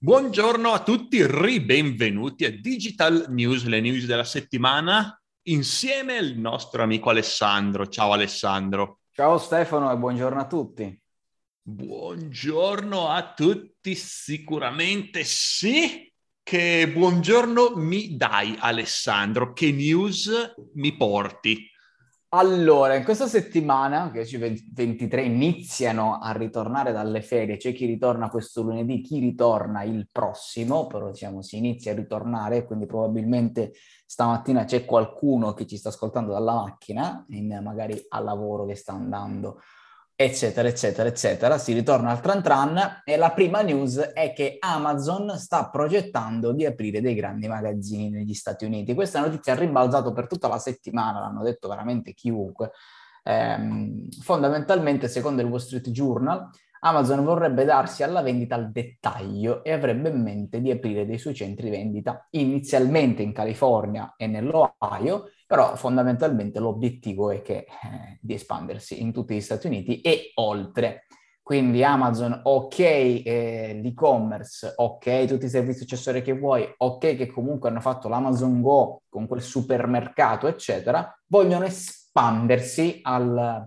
Buongiorno a tutti, ribenvenuti a Digital News, le news della settimana, insieme al nostro amico Alessandro. Ciao Alessandro. Ciao Stefano e buongiorno a tutti. Buongiorno a tutti, sicuramente sì. Che buongiorno mi dai Alessandro, che news mi porti? Allora, in questa settimana, che oggi 23, iniziano a ritornare dalle ferie, c'è chi ritorna questo lunedì, chi ritorna il prossimo, però diciamo si inizia a ritornare, quindi probabilmente stamattina c'è qualcuno che ci sta ascoltando dalla macchina, in, magari al lavoro che sta andando eccetera, eccetera, eccetera. Si ritorna al tran tran e la prima news è che Amazon sta progettando di aprire dei grandi magazzini negli Stati Uniti. Questa notizia ha rimbalzato per tutta la settimana, l'hanno detto veramente chiunque. Eh, fondamentalmente, secondo il Wall Street Journal, Amazon vorrebbe darsi alla vendita al dettaglio e avrebbe in mente di aprire dei suoi centri vendita inizialmente in California e nell'Ohio, però fondamentalmente l'obiettivo è che, eh, di espandersi in tutti gli Stati Uniti e oltre. Quindi Amazon, ok, eh, l'e-commerce, ok, tutti i servizi accessori che vuoi, ok, che comunque hanno fatto l'Amazon Go con quel supermercato, eccetera, vogliono espandersi al,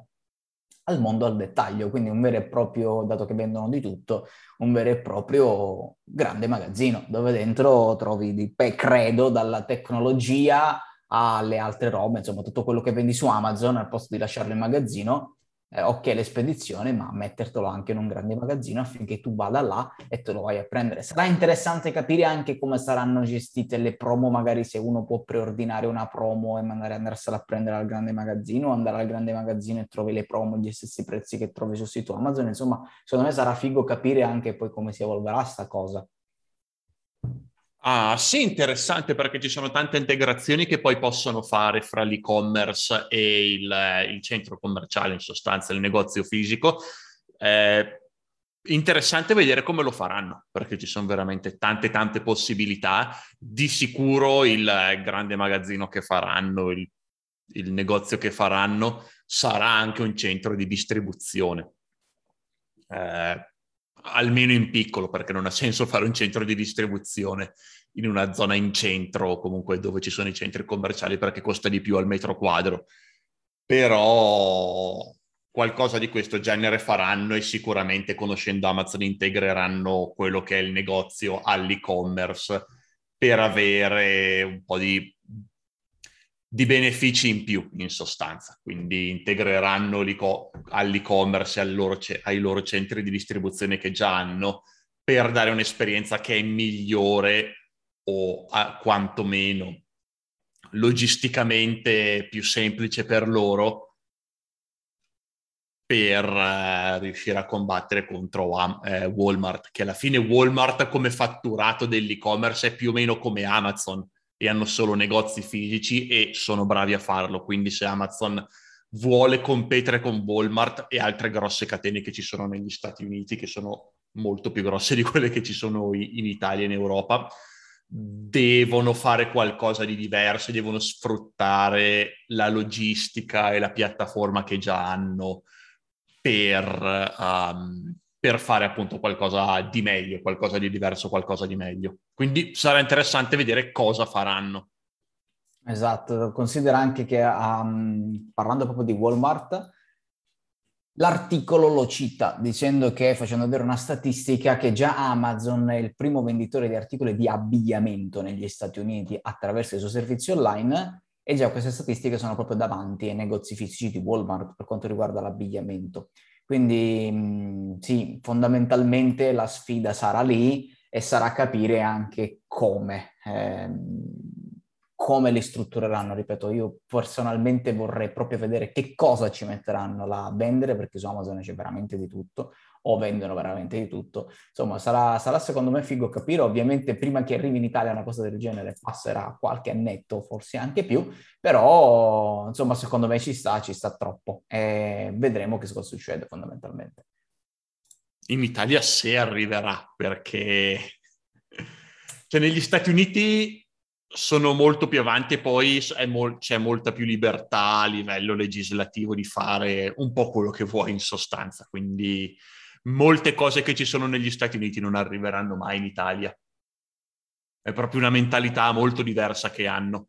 al mondo al dettaglio, quindi un vero e proprio, dato che vendono di tutto, un vero e proprio grande magazzino dove dentro trovi di, credo, dalla tecnologia alle altre robe, insomma tutto quello che vendi su Amazon al posto di lasciarlo in magazzino eh, ok l'espedizione, ma mettertelo anche in un grande magazzino affinché tu vada là e te lo vai a prendere. Sarà interessante capire anche come saranno gestite le promo, magari se uno può preordinare una promo e magari andarsela a prendere al grande magazzino o andare al grande magazzino e trovi le promo gli stessi prezzi che trovi sul sito Amazon. Insomma, secondo me sarà figo capire anche poi come si evolverà sta cosa. Ah, sì, interessante perché ci sono tante integrazioni che poi possono fare fra l'e-commerce e il, il centro commerciale, in sostanza il negozio fisico. Eh, interessante vedere come lo faranno, perché ci sono veramente tante, tante possibilità. Di sicuro il grande magazzino che faranno, il, il negozio che faranno, sarà anche un centro di distribuzione. Eh, almeno in piccolo, perché non ha senso fare un centro di distribuzione in una zona in centro comunque dove ci sono i centri commerciali perché costa di più al metro quadro. Però qualcosa di questo genere faranno e sicuramente conoscendo Amazon integreranno quello che è il negozio all'e-commerce per avere un po' di, di benefici in più in sostanza. Quindi integreranno all'e-commerce loro, ai loro centri di distribuzione che già hanno per dare un'esperienza che è migliore o quantomeno logisticamente più semplice per loro per uh, riuscire a combattere contro uh, Walmart, che alla fine Walmart come fatturato dell'e-commerce è più o meno come Amazon e hanno solo negozi fisici e sono bravi a farlo, quindi se Amazon vuole competere con Walmart e altre grosse catene che ci sono negli Stati Uniti, che sono molto più grosse di quelle che ci sono in Italia e in Europa, devono fare qualcosa di diverso, devono sfruttare la logistica e la piattaforma che già hanno per, um, per fare appunto qualcosa di meglio, qualcosa di diverso, qualcosa di meglio. Quindi sarà interessante vedere cosa faranno. Esatto, considera anche che um, parlando proprio di Walmart, L'articolo lo cita dicendo che, facendo vedere una statistica, che già Amazon è il primo venditore di articoli di abbigliamento negli Stati Uniti attraverso i suoi servizi online e già queste statistiche sono proprio davanti ai negozi fisici di Walmart per quanto riguarda l'abbigliamento. Quindi mh, sì, fondamentalmente la sfida sarà lì e sarà capire anche come. Eh, come li struttureranno, ripeto, io personalmente vorrei proprio vedere che cosa ci metteranno là a vendere, perché su Amazon c'è veramente di tutto, o vendono veramente di tutto. Insomma, sarà, sarà secondo me figo capire, ovviamente prima che arrivi in Italia una cosa del genere passerà qualche annetto, forse anche più, però insomma secondo me ci sta, ci sta troppo e vedremo che cosa succede fondamentalmente. In Italia se arriverà, perché cioè, negli Stati Uniti sono molto più avanti e poi mol- c'è molta più libertà a livello legislativo di fare un po' quello che vuoi in sostanza, quindi molte cose che ci sono negli Stati Uniti non arriveranno mai in Italia. È proprio una mentalità molto diversa che hanno.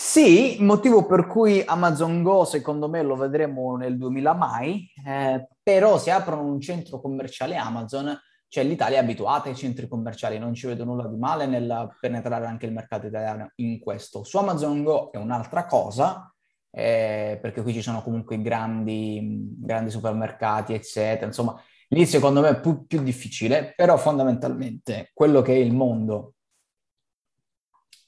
Sì, motivo per cui Amazon Go secondo me lo vedremo nel 2000 mai, eh, però se aprono un centro commerciale Amazon, cioè l'Italia è abituata ai centri commerciali, non ci vedo nulla di male nel penetrare anche il mercato italiano in questo. Su Amazon Go è un'altra cosa, eh, perché qui ci sono comunque grandi, grandi supermercati, eccetera, insomma, lì secondo me è più, più difficile, però fondamentalmente quello che è il mondo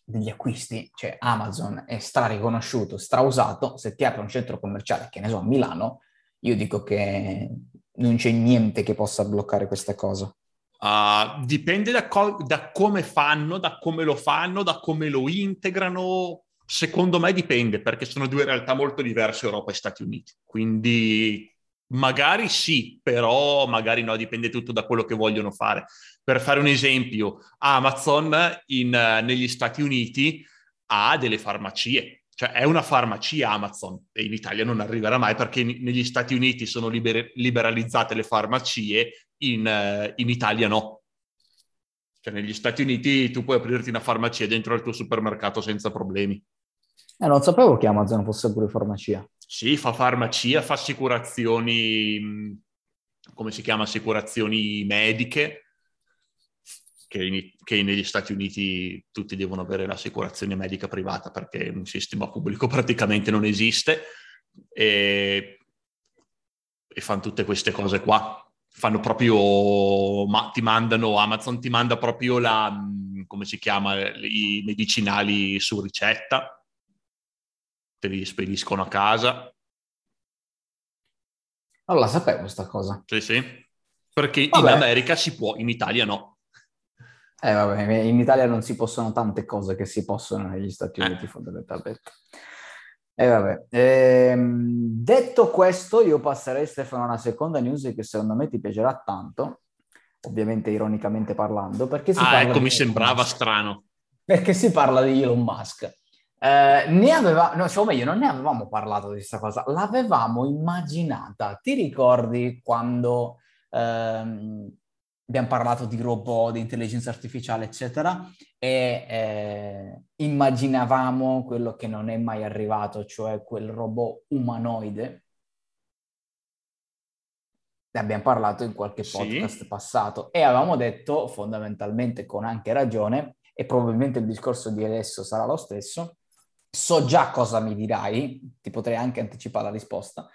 degli acquisti, cioè Amazon è stra-riconosciuto, stra-usato, se ti apre un centro commerciale, che ne so, a Milano, io dico che non c'è niente che possa bloccare questa cosa. Uh, dipende da, co- da, come fanno, da come lo fanno, da come lo integrano. Secondo me dipende, perché sono due realtà molto diverse, Europa e Stati Uniti. Quindi Magari sì, però magari no, dipende tutto da quello che vogliono fare. Per fare un esempio, Amazon in, negli Stati Uniti ha delle farmacie, cioè è una farmacia Amazon e in Italia non arriverà mai perché in, negli Stati Uniti sono liber, liberalizzate le farmacie, in, in Italia no. Cioè negli Stati Uniti tu puoi aprirti una farmacia dentro al tuo supermercato senza problemi. Eh, non sapevo che Amazon fosse pure farmacia. Sì, fa farmacia, fa assicurazioni, come si chiama, assicurazioni mediche, che, in, che, negli Stati Uniti tutti devono avere l'assicurazione medica privata perché un sistema pubblico praticamente non esiste e, e fanno tutte queste cose qua. Fanno proprio, ma ti mandano, Amazon ti manda proprio la, come si chiama, i medicinali su ricetta te li spediscono a casa. Non la sapevo questa cosa. Sì, sì. Perché vabbè. in America si può, in Italia no. Eh vabbè, in Italia non si possono tante cose che si possono negli Stati eh. Uniti eh. fondamentalmente. E eh, vabbè. Ehm, detto questo, io passerei Stefano a una seconda news che secondo me ti piacerà tanto, ovviamente ironicamente parlando, perché si ah, ecco, mi sembrava strano. Perché si parla di Elon Musk. Eh, ne aveva, no, cioè, o meglio, non ne avevamo parlato di questa cosa, l'avevamo immaginata. Ti ricordi quando ehm, abbiamo parlato di robot, di intelligenza artificiale, eccetera, e eh, immaginavamo quello che non è mai arrivato, cioè quel robot umanoide? Ne abbiamo parlato in qualche podcast sì. passato e avevamo detto, fondamentalmente con anche ragione, e probabilmente il discorso di adesso sarà lo stesso, so già cosa mi dirai, ti potrei anche anticipare la risposta.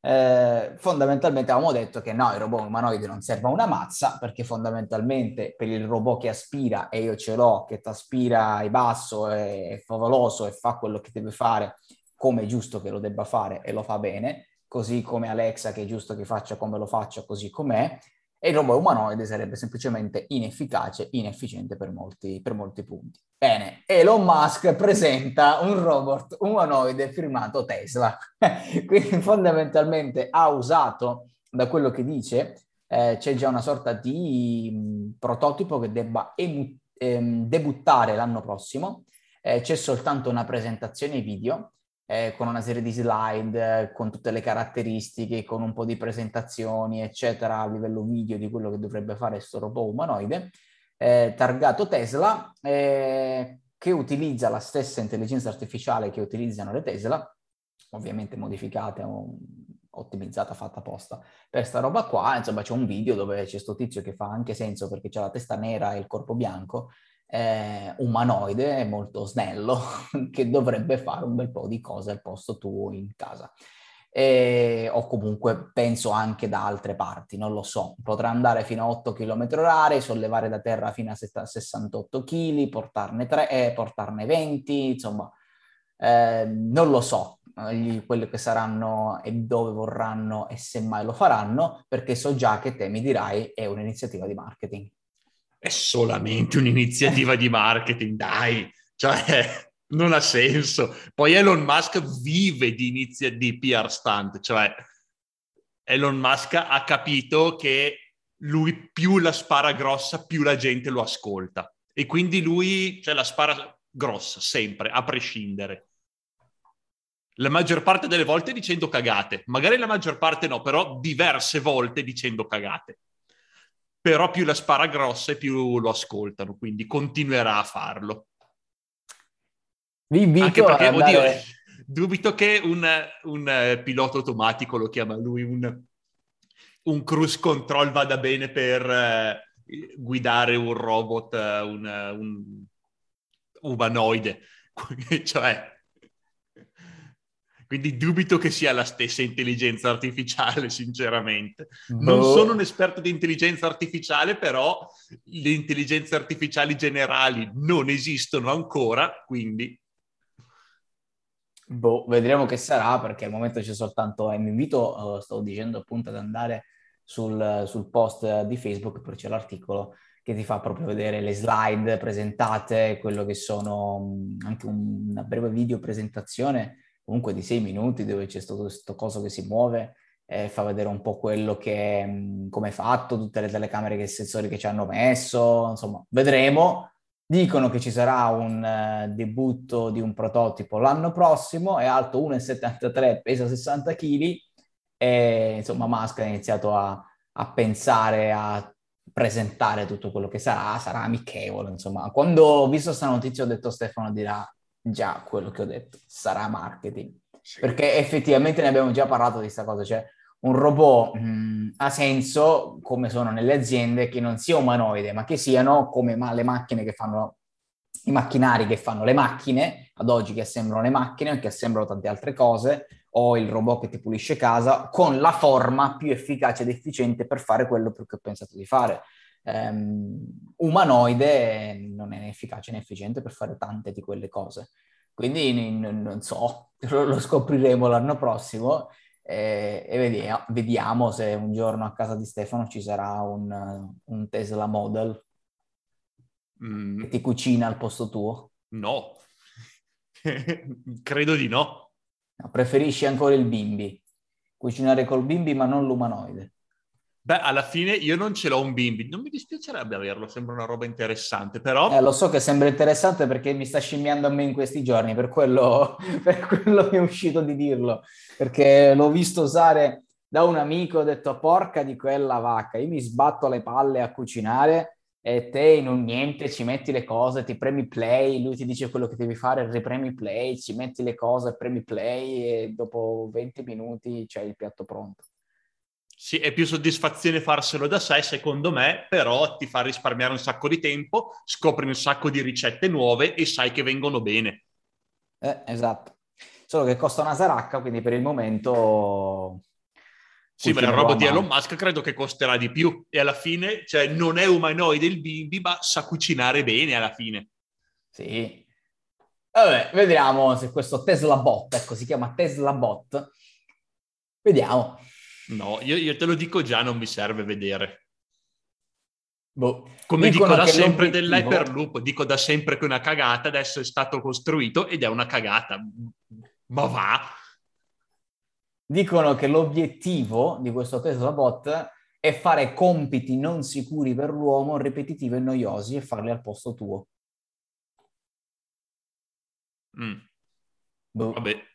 Eh, fondamentalmente avevamo detto che no, il robot umanoide non serve a una mazza perché fondamentalmente per il robot che aspira e io ce l'ho, che ti aspira in basso, è favoloso e fa quello che deve fare come è giusto che lo debba fare e lo fa bene, così come Alexa che è giusto che faccia come lo faccia, così com'è, e il robot umanoide sarebbe semplicemente inefficace, inefficiente per molti, per molti punti. Bene, Elon Musk presenta un robot umanoide firmato Tesla, quindi fondamentalmente ha usato, da quello che dice, eh, c'è già una sorta di mh, prototipo che debba emu- ehm, debuttare l'anno prossimo, eh, c'è soltanto una presentazione video eh, con una serie di slide, eh, con tutte le caratteristiche, con un po' di presentazioni, eccetera, a livello video di quello che dovrebbe fare questo robot umanoide, eh, targato Tesla, eh, che utilizza la stessa intelligenza artificiale che utilizzano le Tesla, ovviamente modificate o ottimizzata, fatta apposta per sta roba qua. Insomma, c'è un video dove c'è questo tizio che fa anche senso perché c'ha la testa nera e il corpo bianco, eh, umanoide, molto snello, che dovrebbe fare un bel po' di cose al posto tuo in casa. E, o comunque penso anche da altre parti, non lo so. Potrà andare fino a 8 km h sollevare da terra fino a 68 kg, portarne, 3, eh, portarne 20, insomma, eh, non lo so gli, quelli che saranno e dove vorranno e se mai lo faranno, perché so già che te mi dirai è un'iniziativa di marketing è solamente un'iniziativa di marketing, dai, cioè non ha senso. Poi Elon Musk vive di, inizia- di PR stunt, cioè Elon Musk ha capito che lui più la spara grossa, più la gente lo ascolta. E quindi lui, cioè la spara grossa, sempre, a prescindere. la maggior parte delle volte dicendo cagate, magari la maggior parte no, però diverse volte dicendo cagate. Però più la spara grossa e più lo ascoltano, quindi continuerà a farlo. Vi invito Anche perché, andare... oddio, dubito che un, un, eh, pilota automatico, lo chiama lui, un, un cruise control vada bene per uh, guidare un robot, uh, un, un umanoide. cioè, quindi dubito che sia la stessa intelligenza artificiale, sinceramente. Non boh. sono un esperto di intelligenza artificiale, però le intelligenze artificiali generali non esistono ancora, quindi... Boh, vedremo che sarà, perché al momento c'è soltanto... E mi invito, uh, stavo dicendo appunto, ad andare sul, sul post di Facebook, poi c'è l'articolo che ti fa proprio vedere le slide presentate, quello che sono anche un, una breve video presentazione comunque di sei minuti dove c'è stato questo coso che si muove e fa vedere un po' quello che, come è fatto, tutte le telecamere che sensori che ci hanno messo, insomma, vedremo. Dicono che ci sarà un uh, debutto di un prototipo l'anno prossimo, è alto 1,73, pesa 60 kg e insomma Musk ha iniziato a, a pensare, a presentare tutto quello che sarà, sarà amichevole, insomma. Quando ho visto questa notizia ho detto Stefano dirà già quello che ho detto, sarà marketing. Sì. Perché effettivamente ne abbiamo già parlato di questa cosa, cioè un robot mh, ha senso come sono nelle aziende che non sia umanoide, ma che siano come ma- le macchine che fanno i macchinari che fanno le macchine, ad oggi che assemblano le macchine, che assemblano tante altre cose, o il robot che ti pulisce casa, con la forma più efficace ed efficiente per fare quello che ho pensato di fare um, umanoide non è né efficace né efficiente per fare tante di quelle cose. Quindi n- non so, lo scopriremo l'anno prossimo eh, e vediamo, vediamo, se un giorno a casa di Stefano ci sarà un, un Tesla Model mm. che ti cucina al posto tuo. No, credo di no. no. Preferisci ancora il bimbi, cucinare col bimbi ma non l'umanoide. Beh, alla fine io non ce l'ho un bimbi, non mi dispiacerebbe averlo, sembra una roba interessante, però... Eh, lo so che sembra interessante perché mi sta scimmiando a me in questi giorni, per quello, per quello mi è uscito di dirlo, perché l'ho visto usare da un amico, ho detto porca di quella vacca, io mi sbatto le palle a cucinare e te in un niente ci metti le cose, ti premi play, lui ti dice quello che devi fare, ripremi play, ci metti le cose, premi play e dopo 20 minuti c'è il piatto pronto. Sì, è più soddisfazione farselo da sé, secondo me, però ti fa risparmiare un sacco di tempo, scopri un sacco di ricette nuove e sai che vengono bene. Eh, esatto. Solo che costa una saracca, quindi per il momento... Sì, ma la roba di Elon Musk credo che costerà di più e alla fine, cioè, non è umanoide il bimbi, ma sa cucinare bene alla fine. Sì. Vabbè, vediamo se questo Tesla Bot, ecco, si chiama Tesla Bot. Vediamo. No, io, io, te lo dico già, non mi serve vedere. Boh. Come Dicono dico da sempre dell'Hyperloop, dico da sempre che è una cagata, adesso è stato costruito ed è una cagata. Ma va! Dicono che l'obiettivo di questo Tesla Bot è fare compiti non sicuri per l'uomo, ripetitivi e noiosi e farli al posto tuo. Mm. Boh. Vabbè,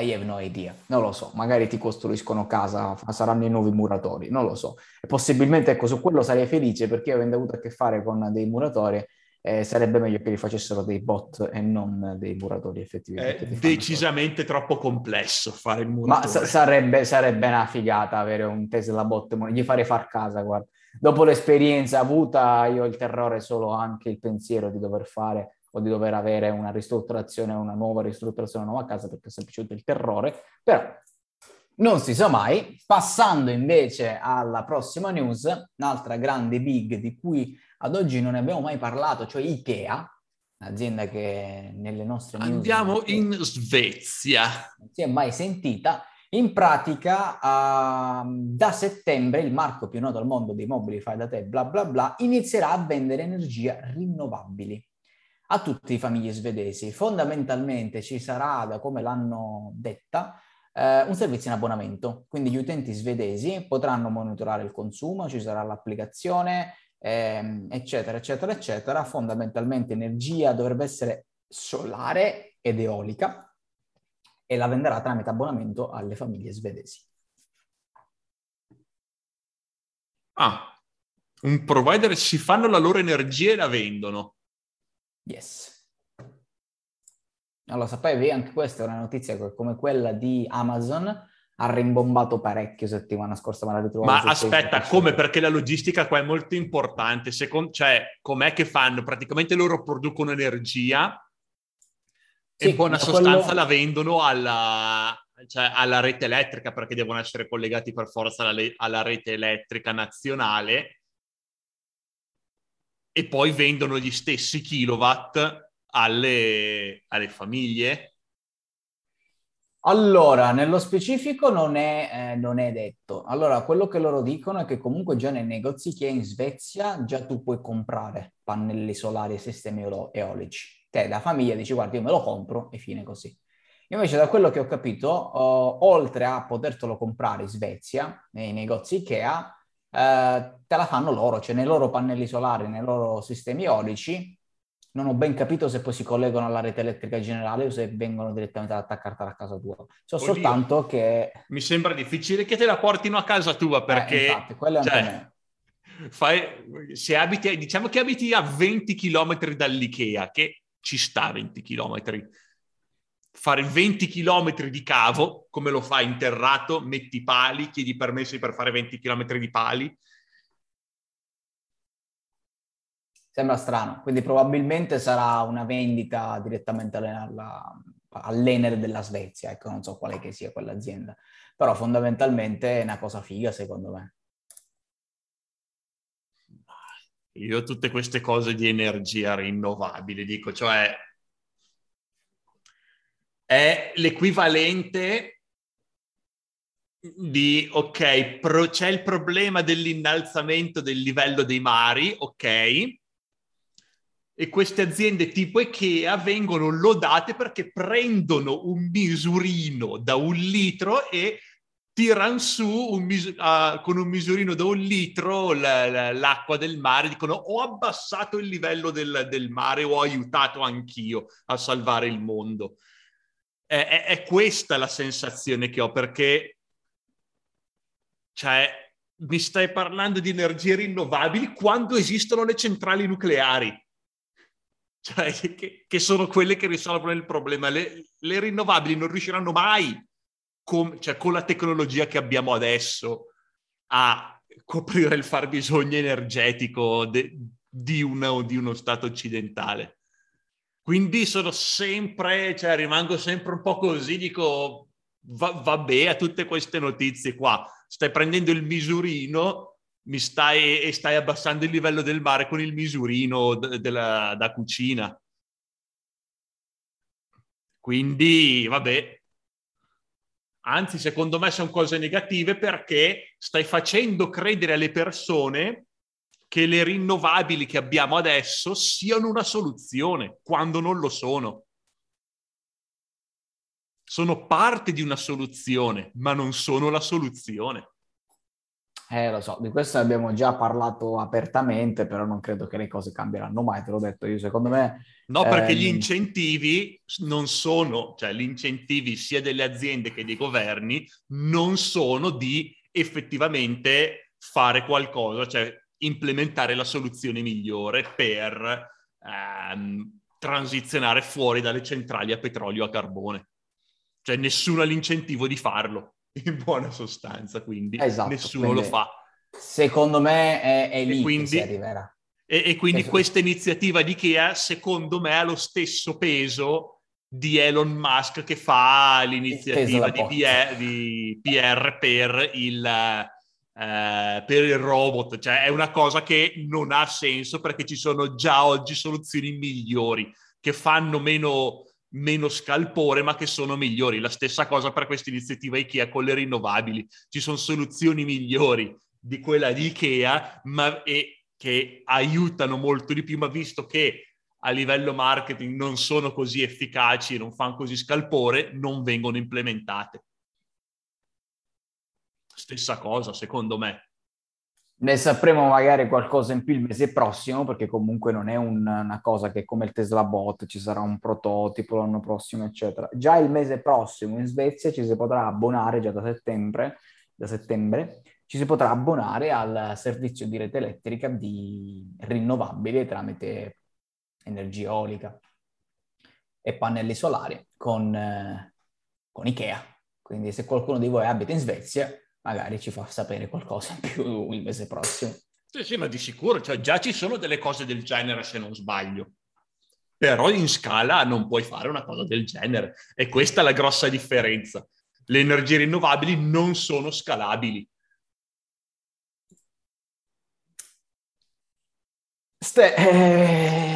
i have no idea, non lo so, magari ti costruiscono casa, saranno i nuovi muratori, non lo so. E possibilmente, ecco, su quello sarei felice perché avendo avuto a che fare con dei muratori, eh, sarebbe meglio che li facessero dei bot e non dei muratori effettivamente. È decisamente troppo complesso fare il muratore. Ma sa- sarebbe, sarebbe, una figata avere un Tesla bot, gli farei far casa, guarda. Dopo l'esperienza avuta, io ho il terrore solo anche il pensiero di dover fare o di dover avere una ristrutturazione, una nuova ristrutturazione, una nuova casa perché è semplicemente il terrore, però non si sa mai. Passando invece alla prossima news, un'altra grande big di cui ad oggi non ne abbiamo mai parlato, cioè Ikea, un'azienda che nelle nostre news... Andiamo in Svezia. Non si è mai sentita. In pratica, uh, da settembre il marco più noto al mondo dei mobili fai da te, bla bla bla, inizierà a vendere energia rinnovabili a tutte le famiglie svedesi. Fondamentalmente ci sarà, da come l'hanno detta, eh, un servizio in abbonamento, quindi gli utenti svedesi potranno monitorare il consumo, ci sarà l'applicazione, ehm, eccetera, eccetera, eccetera. Fondamentalmente energia dovrebbe essere solare ed eolica e la venderà tramite abbonamento alle famiglie svedesi. Ah, un provider si fanno la loro energia e la vendono. Yes. Allora, sapevi, anche questa è una notizia come quella di Amazon, ha rimbombato parecchio settimana scorsa, ma la ritrovo. Ma aspetta, come? Perché la logistica qua è molto importante. Secondo, cioè, com'è che fanno? Praticamente loro producono energia sì, e buona sostanza quello... la vendono alla, cioè, alla, rete elettrica perché devono essere collegati per forza alla, alla rete elettrica nazionale e poi vendono gli stessi kilowatt alle, alle famiglie allora, nello specifico non è, eh, non è, detto. Allora, quello che loro dicono è che comunque già nei negozi che è in Svezia già tu puoi comprare pannelli solari e sistemi eolici. Te da famiglia dici guarda io me lo compro e fine così. Invece da quello che ho capito, uh, oltre a potertelo comprare in Svezia, nei negozi Ikea, uh, te la fanno loro, cioè nei loro pannelli solari, nei loro sistemi eolici, non ho ben capito se poi si collegano alla rete elettrica generale o se vengono direttamente ad attaccartela a casa tua. So Oddio. soltanto che... Mi sembra difficile che te la portino a casa tua perché... Eh, infatti, quello è cioè, me. Fai, se abiti, diciamo che abiti a 20 km dall'Ikea, che ci sta a 20 km. Fare 20 km di cavo, come lo fai interrato, metti pali, chiedi permessi per fare 20 km di pali, Sembra strano, quindi probabilmente sarà una vendita direttamente alla, all'Ener della Svezia, ecco, non so quale che sia quell'azienda, però fondamentalmente è una cosa figa secondo me. Io tutte queste cose di energia rinnovabile, dico, cioè è l'equivalente di, ok, pro, c'è il problema dell'innalzamento del livello dei mari, ok, e queste aziende tipo Ikea vengono lodate perché prendono un misurino da un litro e tirano su un mis- uh, con un misurino da un litro l- l- l'acqua del mare, dicono ho abbassato il livello del, del mare, ho aiutato anch'io a salvare il mondo. È, è, è questa la sensazione che ho perché cioè, mi stai parlando di energie rinnovabili quando esistono le centrali nucleari cioè, che, che, sono quelle che risolvono il problema. Le, le rinnovabili non riusciranno mai, con, cioè, con la tecnologia che abbiamo adesso, a coprire il fabbisogno energetico de, di, una, di uno Stato occidentale. Quindi sono sempre, cioè rimango sempre un po' così, dico, va, vabbè, a tutte queste notizie qua, stai prendendo il misurino mi stai, e stai abbassando il livello del mare con il misurino d- della, da cucina. Quindi, vabbè. Anzi, secondo me sono cose negative perché stai facendo credere alle persone che le rinnovabili che abbiamo adesso siano una soluzione, quando non lo sono. Sono parte di una soluzione, ma non sono la soluzione. Eh, lo so, di questo abbiamo già parlato apertamente, però non credo che le cose cambieranno mai, te l'ho detto io. Secondo me... No, perché ehm... gli incentivi non sono, cioè gli incentivi sia delle aziende che dei governi non sono di effettivamente fare qualcosa, cioè implementare la soluzione migliore per ehm, transizionare fuori dalle centrali a petrolio a carbone. Cioè nessuno ha l'incentivo di farlo in buona sostanza, quindi esatto, nessuno quindi, lo fa. Secondo me è, è lì quindi, che arriverà. E, e quindi esatto. questa iniziativa di Ikea, secondo me, ha lo stesso peso di Elon Musk che fa l'iniziativa di PR, di PR, per il, eh, per il robot. Cioè è una cosa che non ha senso perché ci sono già oggi soluzioni migliori che fanno meno meno scalpore, ma che sono migliori. La stessa cosa per questa iniziativa IKEA con le rinnovabili. Ci sono soluzioni migliori di quella di IKEA, ma e, che aiutano molto di più, ma visto che a livello marketing non sono così efficaci e non fanno così scalpore, non vengono implementate. Stessa cosa, secondo me. Ne sapremo magari qualcosa in più il mese prossimo, perché comunque non è un, una cosa che come il Tesla Bot ci sarà un prototipo l'anno prossimo, eccetera. Già il mese prossimo in Svezia ci si potrà abbonare, già da settembre, da settembre ci si potrà abbonare al servizio di rete elettrica di rinnovabili tramite energia eolica e pannelli solari con, eh, con Ikea. Quindi se qualcuno di voi abita in Svezia, magari ci fa sapere qualcosa in più il mese prossimo. Sì, sì, ma di sicuro, cioè, già ci sono delle cose del genere se non sbaglio. Però in scala non puoi fare una cosa del genere. E questa è la grossa differenza. Le energie rinnovabili non sono scalabili. Ste, eh,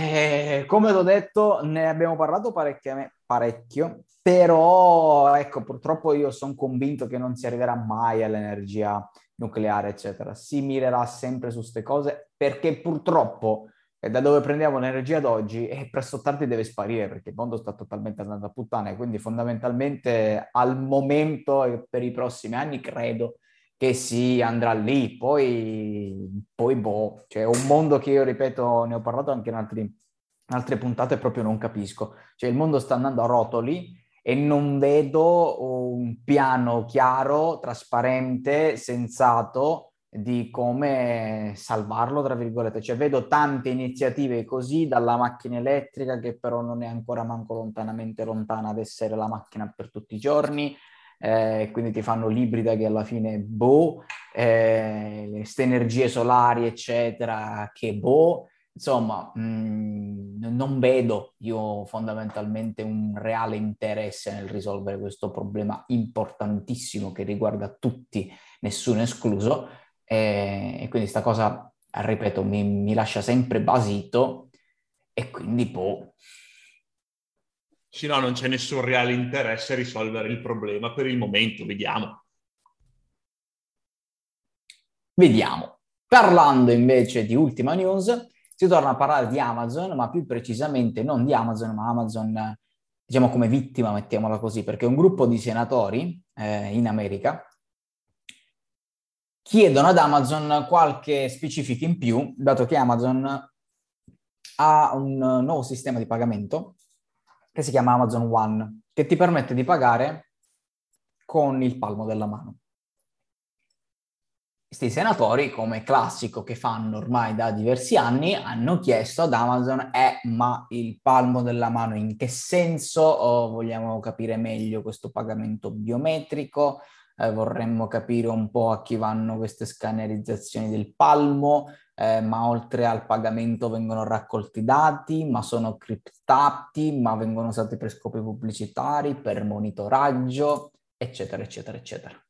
come ho detto, ne abbiamo parlato parecchio, però ecco, purtroppo io sono convinto che non si arriverà mai all'energia nucleare, eccetera. Si mirerà sempre su queste cose perché purtroppo eh, da dove prendiamo l'energia ad oggi e presto o tardi deve sparire perché il mondo sta totalmente andando a puttane. Quindi fondamentalmente al momento e per i prossimi anni credo che si andrà lì. Poi, poi boh, cioè un mondo che io ripeto, ne ho parlato anche in, altri, altre puntate, proprio non capisco. Cioè il mondo sta andando a rotoli e non vedo un piano chiaro, trasparente, sensato di come salvarlo, tra virgolette. Cioè vedo tante iniziative così, dalla macchina elettrica che però non è ancora manco lontanamente lontana ad essere la macchina per tutti i giorni, eh, quindi ti fanno l'ibrida che alla fine boh, eh, queste energie solari eccetera che boh, Insomma, mh, mm, non vedo io fondamentalmente un reale interesse nel risolvere questo problema importantissimo che riguarda tutti, nessuno escluso, e, e quindi questa cosa, ripeto, mi, mi, lascia sempre basito e quindi boh. Sì, no, non c'è nessun reale interesse a risolvere il problema per il momento, vediamo. Vediamo. Parlando invece di ultima news, si torna a parlare di Amazon, ma più precisamente non di Amazon, ma Amazon, diciamo come vittima, mettiamola così, perché un gruppo di senatori eh, in America chiedono ad Amazon qualche specifica in più, dato che Amazon ha un nuovo sistema di pagamento che si chiama Amazon One, che ti permette di pagare con il palmo della mano questi senatori, come classico che fanno ormai da diversi anni, hanno chiesto ad Amazon, eh, ma il palmo della mano in che senso? Oh, vogliamo capire meglio questo pagamento biometrico? Eh, vorremmo capire un po' a chi vanno queste scannerizzazioni del palmo, eh, ma oltre al pagamento vengono raccolti dati, ma sono criptati, ma vengono usati per scopi pubblicitari, per monitoraggio, eccetera, eccetera, eccetera.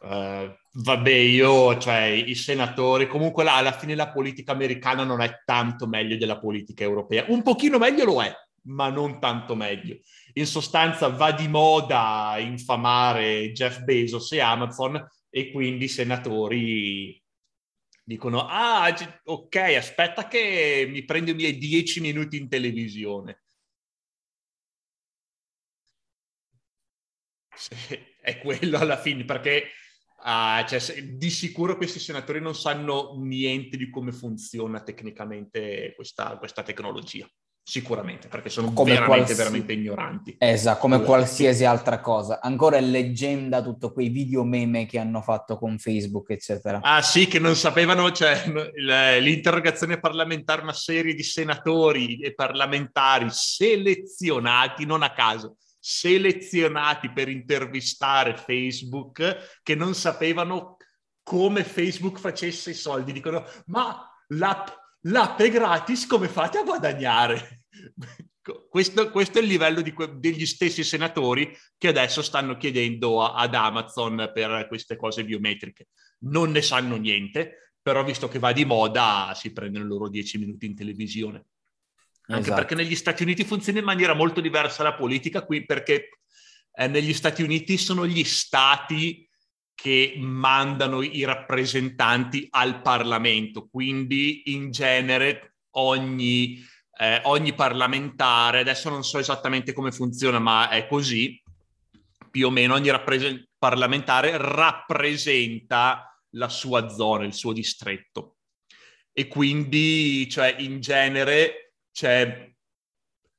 Uh, vabbè, io, cioè, i senatori, comunque là, alla fine la politica americana non è tanto meglio della politica europea. Un pochino meglio lo è, ma non tanto meglio. In sostanza va di moda infamare Jeff Bezos e Amazon e quindi i senatori dicono, ah, ok, aspetta che mi prendo i miei dieci minuti in televisione. È quello alla fine, perché Uh, cioè, di sicuro questi senatori non sanno niente di come funziona tecnicamente questa, questa tecnologia. Sicuramente, perché sono come veramente, qualsi... veramente ignoranti. Esatto, come allora, qualsiasi sì. altra cosa. Ancora è leggenda tutto quei video meme che hanno fatto con Facebook, eccetera. Ah sì, che non sapevano, cioè l'interrogazione parlamentare, una serie di senatori e parlamentari selezionati, non a caso, selezionati per intervistare Facebook che non sapevano come Facebook facesse i soldi. Dicono, ma l'app, l'app è gratis, come fate a guadagnare? Questo, questo, è il livello que- degli stessi senatori che adesso stanno chiedendo a- ad Amazon per queste cose biometriche. Non ne sanno niente, però visto che va di moda si prendono loro dieci minuti in televisione. Anche esatto. perché negli Stati Uniti funziona in maniera molto diversa la politica, qui perché eh, negli Stati Uniti sono gli stati che mandano i rappresentanti al Parlamento, quindi in genere ogni, eh, ogni parlamentare, adesso non so esattamente come funziona, ma è così, più o meno ogni rappresent- parlamentare rappresenta la sua zona, il suo distretto. E quindi, cioè, in genere c'è,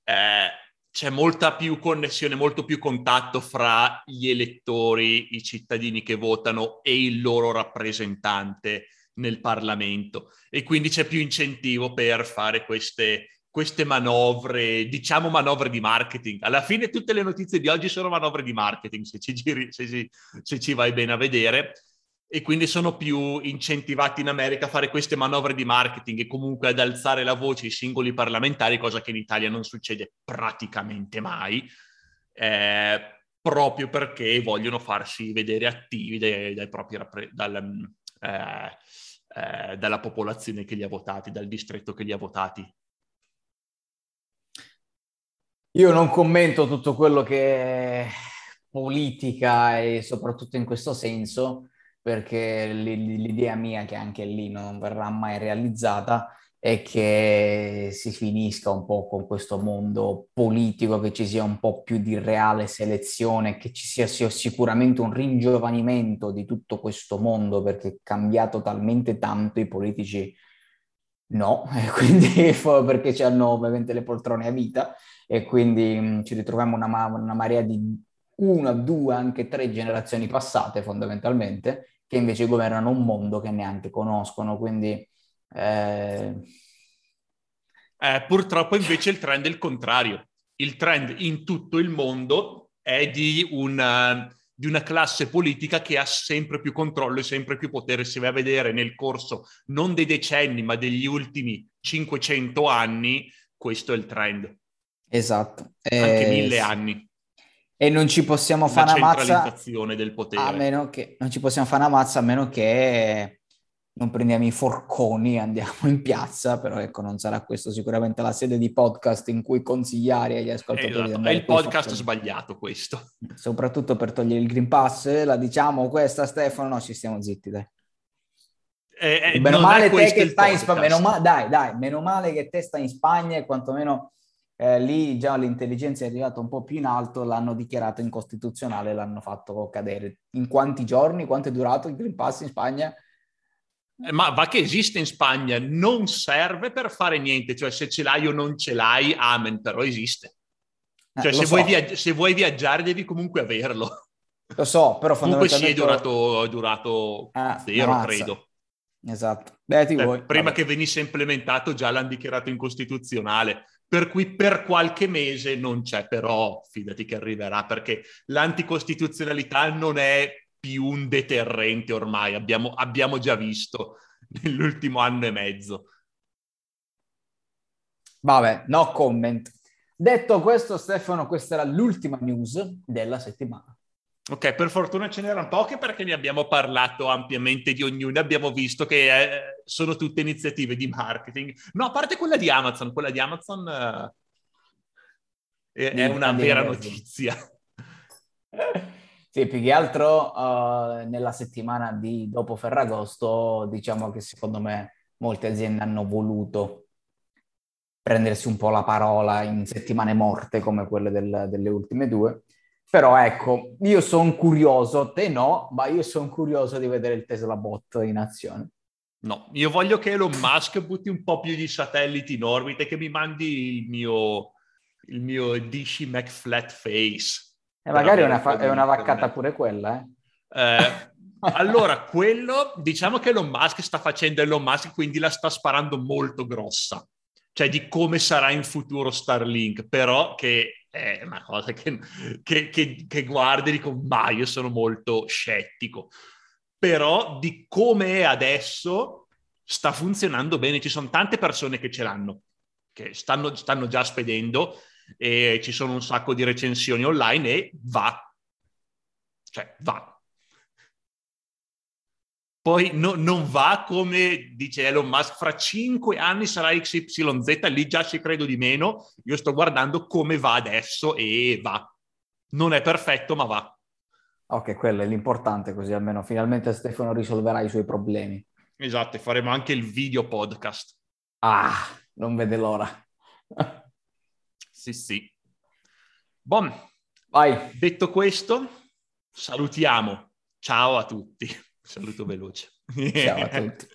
eh, c'è molta più connessione, molto più contatto fra gli elettori, i cittadini che votano e il loro rappresentante nel Parlamento. E quindi c'è più incentivo per fare queste queste manovre, diciamo manovre di marketing. Alla fine tutte le notizie di oggi sono manovre di marketing, se ci, giri, se ci, se ci vai bene a vedere. E quindi sono più incentivati in America a fare queste manovre di marketing e comunque ad alzare la voce ai singoli parlamentari, cosa che in Italia non succede praticamente mai, eh, proprio perché vogliono farsi vedere attivi dai, dai propri, dal, eh, eh, dalla popolazione che li ha votati, dal distretto che li ha votati. Io non commento tutto quello che è politica e soprattutto in questo senso, perché l'idea mia, che anche lì non verrà mai realizzata, è che si finisca un po' con questo mondo politico, che ci sia un po' più di reale selezione, che ci sia, sia sicuramente un ringiovanimento di tutto questo mondo, perché è cambiato talmente tanto i politici no, e quindi perché hanno ovviamente le poltrone a vita e quindi mh, ci ritroviamo una, una marea di una, due, anche tre generazioni passate fondamentalmente, che invece governano un mondo che neanche conoscono, quindi... Eh... Eh, purtroppo invece il trend è il contrario. Il trend in tutto il mondo è di una, di una classe politica che ha sempre più controllo e sempre più potere. Si va a vedere nel corso non dei decenni, ma degli ultimi 500 anni, questo è il trend. Esatto. Anche eh, mille anni. E non ci possiamo fare una mazza... del potere. A meno che... Non ci possiamo fare una mazza a meno che non prendiamo i forconi e andiamo in piazza, però ecco, non sarà questo sicuramente la sede di podcast in cui consigliare agli ascoltatori esatto. È il podcast sbagliato questo. Soprattutto per togliere il Green Pass, la diciamo questa Stefano, no, ci stiamo zitti, dai. Eh, eh, meno male te che stai in Spagna, meno ma- dai, dai, meno male che te stai in Spagna e quantomeno eh, lì già l'intelligenza è arrivata un po' più in alto, l'hanno dichiarato incostituzionale, l'hanno fatto cadere. In quanti giorni, quanto è durato il Green Pass in Spagna? Eh, ma va che esiste in Spagna, non serve per fare niente, cioè se ce l'hai o non ce l'hai, amen, però esiste. Eh, cioè eh, se, so. vuoi viaggi- se, vuoi viaggiare devi comunque averlo. Lo so, però Comunque sì, è durato, è durato eh, zero, credo. Esatto. Beh, ti vuoi. Prima Vabbè. che venisse implementato già l'hanno dichiarato incostituzionale per cui per qualche mese non c'è, però fidati che arriverà perché l'anticostituzionalità non è più un deterrente ormai, abbiamo, abbiamo già visto nell'ultimo anno e mezzo. Vabbè, no comment. Detto questo, Stefano, questa era l'ultima news della settimana. Ok, per fortuna ce n'erano poche perché ne abbiamo parlato ampiamente di ognuna, abbiamo visto che eh, sono tutte iniziative di marketing. No, a parte quella di Amazon, quella di Amazon eh, è, è, una vera notizia. Sì, più che altro uh, nella settimana di dopo Ferragosto, diciamo che secondo me molte aziende hanno voluto prendersi un po' la parola in settimane morte come quelle del, delle ultime due però ecco, io sono curioso, te no, ma io sono curioso di vedere il Tesla Bot in azione. No, io voglio che Elon Musk butti un po' più di satelliti in orbita e che mi mandi il mio, il mio DC McFlat Face. E magari è una, fa- è una vaccata pure quella, eh? eh allora, quello, diciamo che Elon Musk sta facendo Elon Musk, quindi la sta sparando molto grossa. Cioè di come sarà in futuro Starlink, però che è una cosa che, che, che, che guardi e dico, ma io sono molto scettico. Però di come è adesso sta funzionando bene, ci sono tante persone che ce l'hanno, che stanno, stanno già spedendo e ci sono un sacco di recensioni online e va. Cioè, va. Poi no, non va come dice Elon Musk, fra cinque anni sarà XYZ, lì già ci credo di meno. Io sto guardando come va adesso e va. Non è perfetto, ma va. Ok, quello è l'importante, così almeno finalmente Stefano risolverà i suoi problemi. Esatto, e faremo anche il video podcast. Ah, non vede l'ora. sì, sì. Bon, vai. Detto questo, salutiamo. Ciao a tutti. Saluto veloce. Ciao a tutti.